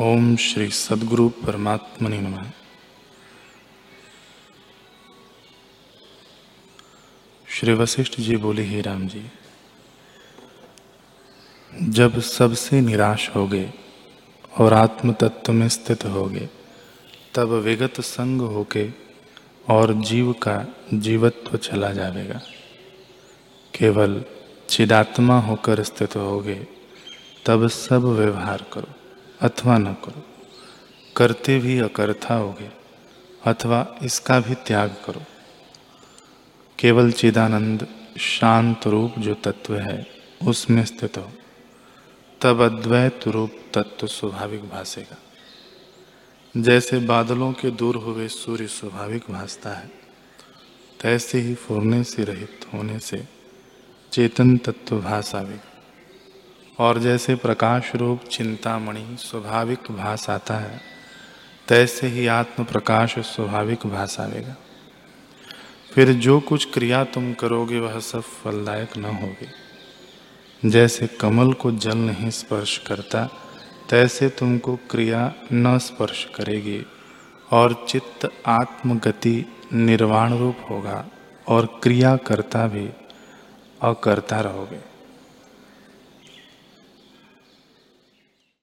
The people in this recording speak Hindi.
ओम श्री सदगुरु परमात्मनि नमः। श्री वशिष्ठ जी बोले, ही राम जी, जब सबसे निराश हो गए और आत्म तत्व में स्थित हो गए तब विगत संग होके और जीव का जीवत्व चला जाएगा केवल चिदात्मा होकर स्थित हो गए तब सब व्यवहार करो। अथवा न करो। करते भी अकर्था होगे, अथवा इसका भी त्याग करो। केवल चिदानंद शांत रूप जो तत्व है, उसमें स्थित हो। तब अद्वैत रूप तत्व स्वाभाविक भासेगा। जैसे बादलों के दूर हुए सूर्य स्वाभाविक भासता है, तैसे ही फूरने से रहित होने से चेतन तत्व भास आवेगा। और जैसे प्रकाश रूप चिंतामणि स्वाभाविक भास आता है, तैसे ही आत्म प्रकाश स्वाभाविक भास आवेगा। फिर जो कुछ क्रिया तुम करोगे, वह सब फलदायक न होगी। जैसे कमल को जल नहीं स्पर्श करता, तैसे तुमको क्रिया न स्पर्श करेगी, और चित्त आत्मगति निर्वाण रूप होगा, और क्रिया करता भी अकर्ता रहोगे।